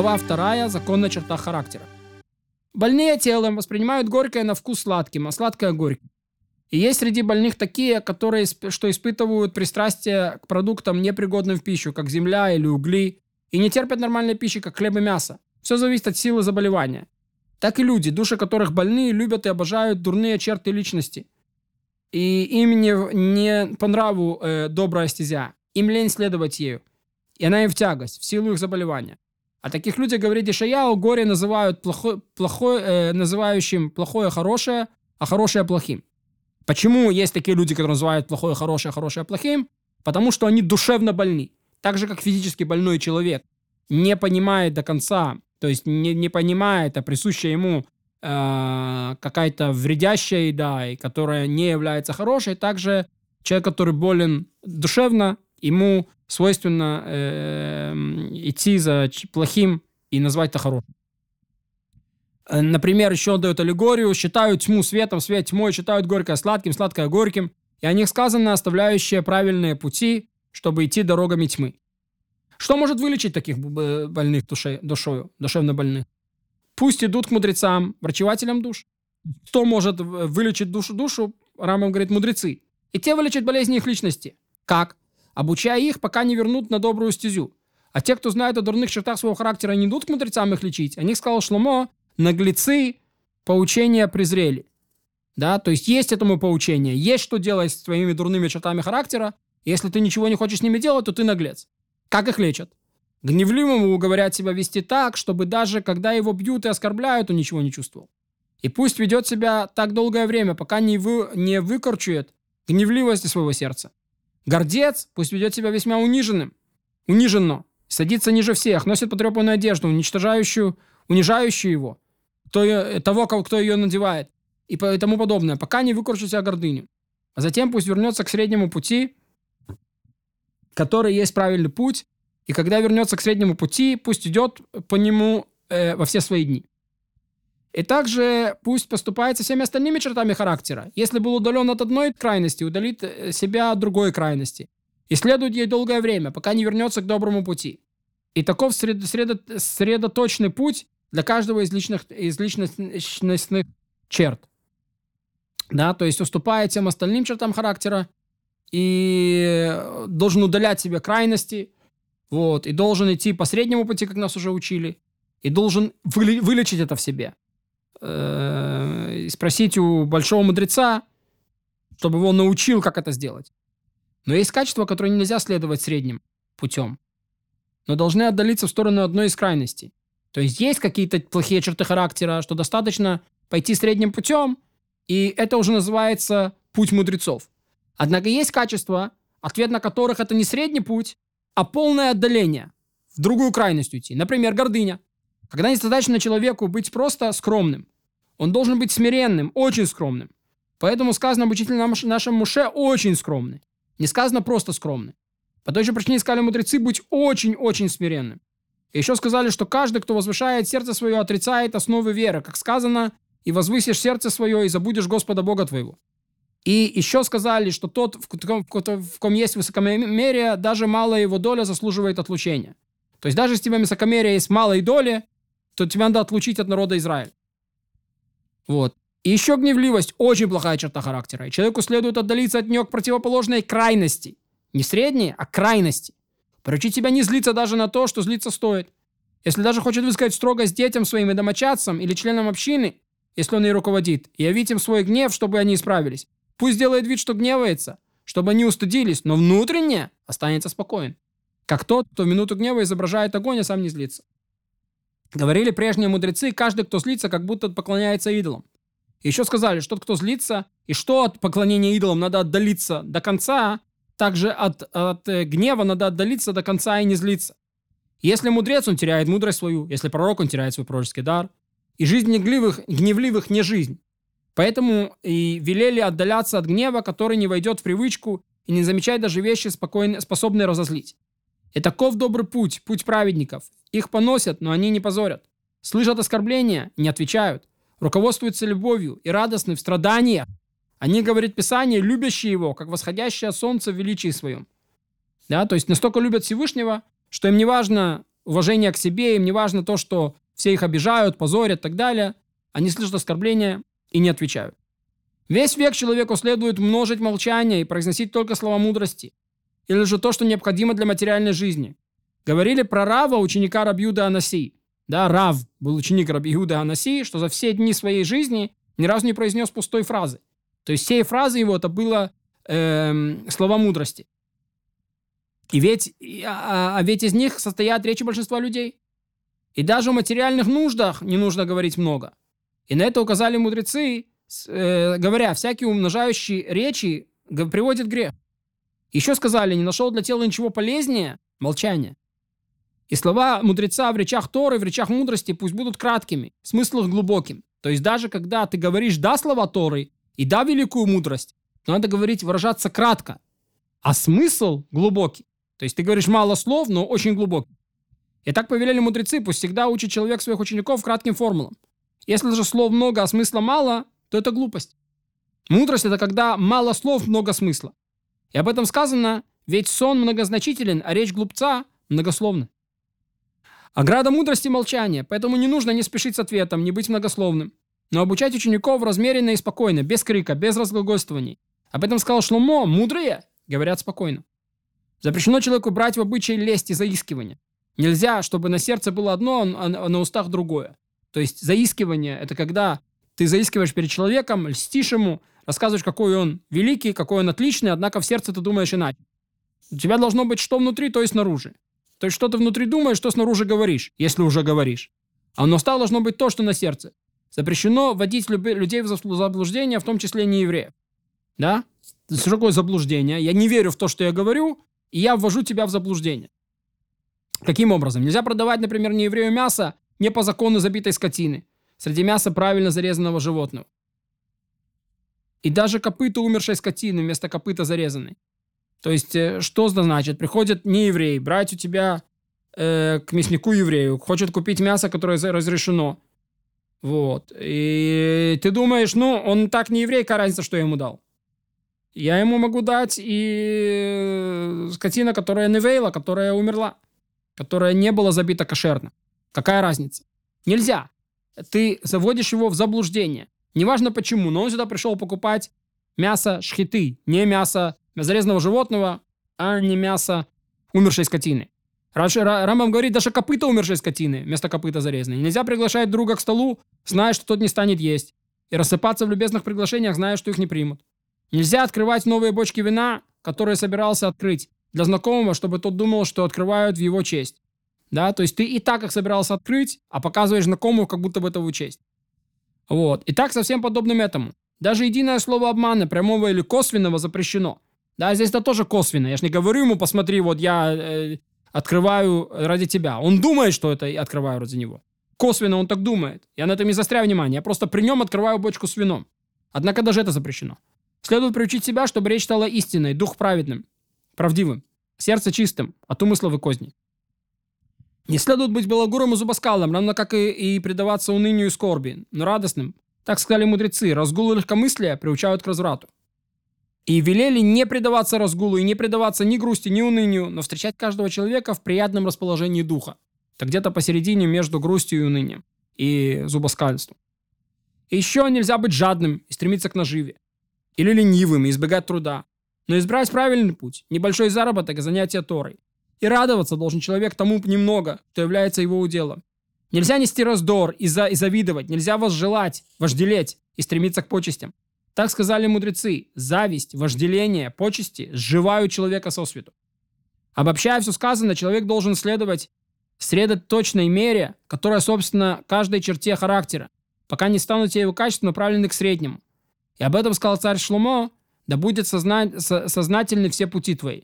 Глава 2. Законная черта характера. Больные телом воспринимают горькое на вкус сладким, а сладкое горьким. И есть среди больных такие, которые что испытывают пристрастие к продуктам, непригодным в пищу, как земля или угли, и не терпят нормальной пищи, как хлеб и мясо. Все зависит от силы заболевания. Так и люди, души которых больны, любят и обожают дурные черты личности. И им не, не по нраву э, добрая стезя. Им лень следовать ею. И она им в тягость, в силу их заболевания. А таких людях, говорит Ишаяу, горе называют плохой, плохой, э, называющим плохое хорошее, а хорошее плохим. Почему есть такие люди, которые называют плохое хорошее, хорошее плохим? Потому что они душевно больны. Так же, как физически больной человек не понимает до конца, то есть не, не понимает, а присущая ему э, какая-то вредящая еда, и которая не является хорошей, также человек, который болен душевно, ему свойственно э, идти за плохим и назвать это хорошим. Э, например, еще он дает аллегорию, считают тьму светом, свет тьмой, считают горькое сладким, сладкое горьким. И о них сказано, оставляющие правильные пути, чтобы идти дорогами тьмы. Что может вылечить таких больных душе, душою, душевно больных? Пусть идут к мудрецам, врачевателям душ. Кто может вылечить душу душу? Рамам говорит, мудрецы. И те вылечат болезни их личности. Как? Обучая их, пока не вернут на добрую стезю. А те, кто знает о дурных чертах своего характера, не идут к мудрецам их лечить. О них сказал Шломо, наглецы поучения презрели. Да, то есть есть этому поучение, есть что делать с твоими дурными чертами характера. Если ты ничего не хочешь с ними делать, то ты наглец. Как их лечат? Гневливому говорят себя вести так, чтобы даже когда его бьют и оскорбляют, он ничего не чувствовал. И пусть ведет себя так долгое время, пока не, вы, не выкорчует гневливости своего сердца. Гордец пусть ведет себя весьма униженным, униженно, садится ниже всех, носит потрепанную одежду, уничтожающую, унижающую его, кто ее, того, кто ее надевает и тому подобное, пока не выкручу себя гордыню. А затем пусть вернется к среднему пути, который есть правильный путь, и когда вернется к среднему пути, пусть идет по нему э, во все свои дни. И также пусть поступает со всеми остальными чертами характера. Если был удален от одной крайности, удалит э, себя от другой крайности. И следует ей долгое время, пока не вернется к доброму пути. И таков сред, средо, средоточный путь для каждого из, личных, из личностных черт. Да, то есть уступая тем остальным чертам характера и должен удалять себе крайности, вот, и должен идти по среднему пути, как нас уже учили, и должен вылечить это в себе э, спросить у большого мудреца, чтобы его научил, как это сделать. Но есть качества, которые нельзя следовать средним путем, но должны отдалиться в сторону одной из крайностей. То есть есть какие-то плохие черты характера, что достаточно пойти средним путем, и это уже называется путь мудрецов. Однако есть качества, ответ на которых это не средний путь, а полное отдаление, в другую крайность уйти. Например, гордыня. Когда недостаточно человеку быть просто скромным. Он должен быть смиренным, очень скромным. Поэтому сказано об учителе нашем Муше очень скромный. Не сказано просто скромный. По той же причине сказали мудрецы быть очень-очень смиренным. И еще сказали, что каждый, кто возвышает сердце свое, отрицает основы веры. Как сказано, и возвысишь сердце свое, и забудешь Господа Бога твоего. И еще сказали, что тот, в ком, в ком есть высокомерие, даже малая его доля заслуживает отлучения. То есть даже если у тебя высокомерие есть малой доли, то тебя надо отлучить от народа Израиля. Вот. И еще гневливость – очень плохая черта характера. И человеку следует отдалиться от нее к противоположной крайности. Не средней, а крайности. Поручить себя не злиться даже на то, что злиться стоит. Если даже хочет высказать строгость детям своим и домочадцам или членам общины, если он ей руководит, и явить им свой гнев, чтобы они исправились. Пусть делает вид, что гневается, чтобы они устыдились, но внутренне останется спокоен. Как тот, кто в минуту гнева изображает огонь, а сам не злится. Говорили прежние мудрецы, каждый, кто злится, как будто поклоняется идолам. Еще сказали, что тот, кто злится, и что от поклонения идолам надо отдалиться до конца, также от, от э, гнева надо отдалиться до конца и не злиться. Если мудрец, он теряет мудрость свою, если пророк, он теряет свой пророческий дар. И жизнь гневливых, гневливых не жизнь. Поэтому и велели отдаляться от гнева, который не войдет в привычку и не замечать даже вещи, спокойно, способные разозлить. И таков добрый путь, путь праведников. Их поносят, но они не позорят. Слышат оскорбления, не отвечают. Руководствуются любовью и радостны в страданиях. Они, говорит Писание, любящие его, как восходящее солнце в величии своем. Да, то есть настолько любят Всевышнего, что им не важно уважения к себе, им не важно то, что все их обижают, позорят и так далее. Они слышат оскорбления и не отвечают. Весь век человеку следует множить молчание и произносить только слова мудрости. Или же то, что необходимо для материальной жизни. Говорили про Рава, ученика Рабьюда Анаси. Да, Рав был ученик Рабьюда Анаси, что за все дни своей жизни ни разу не произнес пустой фразы. То есть все фразы его это было э, слова мудрости. И ведь, а, а ведь из них состоят речи большинства людей. И даже в материальных нуждах не нужно говорить много. И на это указали мудрецы, э, говоря, всякие умножающие речи приводят грех. Еще сказали, не нашел для тела ничего полезнее – молчание. И слова мудреца в речах Торы, в речах мудрости пусть будут краткими, смысл их глубоким. То есть даже когда ты говоришь «да» слова Торы и «да» великую мудрость, то надо говорить, выражаться кратко, а смысл глубокий. То есть ты говоришь мало слов, но очень глубокий. И так повелели мудрецы, пусть всегда учит человек своих учеников кратким формулам. Если же слов много, а смысла мало, то это глупость. Мудрость – это когда мало слов, много смысла. И об этом сказано, ведь сон многозначителен, а речь глупца многословна. Ограда мудрости – молчание, поэтому не нужно не спешить с ответом, не быть многословным. Но обучать учеников размеренно и спокойно, без крика, без разглагольствований. Об этом сказал Шломо, мудрые говорят спокойно. Запрещено человеку брать в обычай лесть и заискивание. Нельзя, чтобы на сердце было одно, а на устах другое. То есть заискивание – это когда ты заискиваешь перед человеком, льстишь ему, рассказываешь, какой он великий, какой он отличный, однако в сердце ты думаешь иначе. У тебя должно быть что внутри, то и снаружи. То есть что ты внутри думаешь, что снаружи говоришь, если уже говоришь. А на устах должно быть то, что на сердце. Запрещено вводить людей в заблуждение, в том числе не евреев. Да? Что такое заблуждение? Я не верю в то, что я говорю, и я ввожу тебя в заблуждение. Каким образом? Нельзя продавать, например, нееврею мясо не по закону забитой скотины. Среди мяса правильно зарезанного животного. И даже копыта умершей скотины вместо копыта зарезанной. То есть, э, что значит? Приходит не еврей, брать у тебя э, к мяснику еврею, хочет купить мясо, которое разрешено. Вот. И ты думаешь, ну, он так не еврей, какая разница, что я ему дал? Я ему могу дать и э, скотина, которая невейла, которая умерла, которая не была забита кошерно. Какая разница? Нельзя. Ты заводишь его в заблуждение. Неважно почему, но он сюда пришел покупать мясо шхиты, не мясо зарезанного животного, а не мясо умершей скотины. Рамбам говорит, даже копыта умершей скотины вместо копыта зарезанной. Нельзя приглашать друга к столу, зная, что тот не станет есть. И рассыпаться в любезных приглашениях, зная, что их не примут. Нельзя открывать новые бочки вина, которые собирался открыть, для знакомого, чтобы тот думал, что открывают в его честь. Да, то есть ты и так их собирался открыть, а показываешь знакомому, как будто бы это в честь. Вот. И так совсем подобным этому. Даже единое слово обмана, прямого или косвенного, запрещено. Да, здесь это тоже косвенно. Я же не говорю ему, посмотри, вот я э, открываю ради тебя. Он думает, что это открываю ради него. Косвенно он так думает. Я на этом не застряю внимание. Я просто при нем открываю бочку с вином. Однако даже это запрещено. Следует приучить себя, чтобы речь стала истинной, дух праведным, правдивым, сердце чистым, от умыслов и козней. Не следует быть белогурым и зубоскалом, равно как и, и предаваться унынию и скорби, но радостным. Так сказали мудрецы, разгул и легкомыслие приучают к разврату. И велели не предаваться разгулу и не предаваться ни грусти, ни унынию, но встречать каждого человека в приятном расположении духа. Это где-то посередине между грустью и унынием и зубоскальством. И еще нельзя быть жадным и стремиться к наживе или ленивым и избегать труда, но избрать правильный путь, небольшой заработок и занятие Торой. И радоваться должен человек тому немного, что является его уделом. Нельзя нести раздор и, за, и завидовать, нельзя возжелать, вожделеть и стремиться к почестям. Так сказали мудрецы, зависть, вожделение, почести сживают человека со свету. Обобщая все сказанное, человек должен следовать средоточной мере, которая, собственно, каждой черте характера, пока не станут все его качества направлены к среднему. И об этом сказал царь Шлумо, да будет созна... сознательны все пути твои.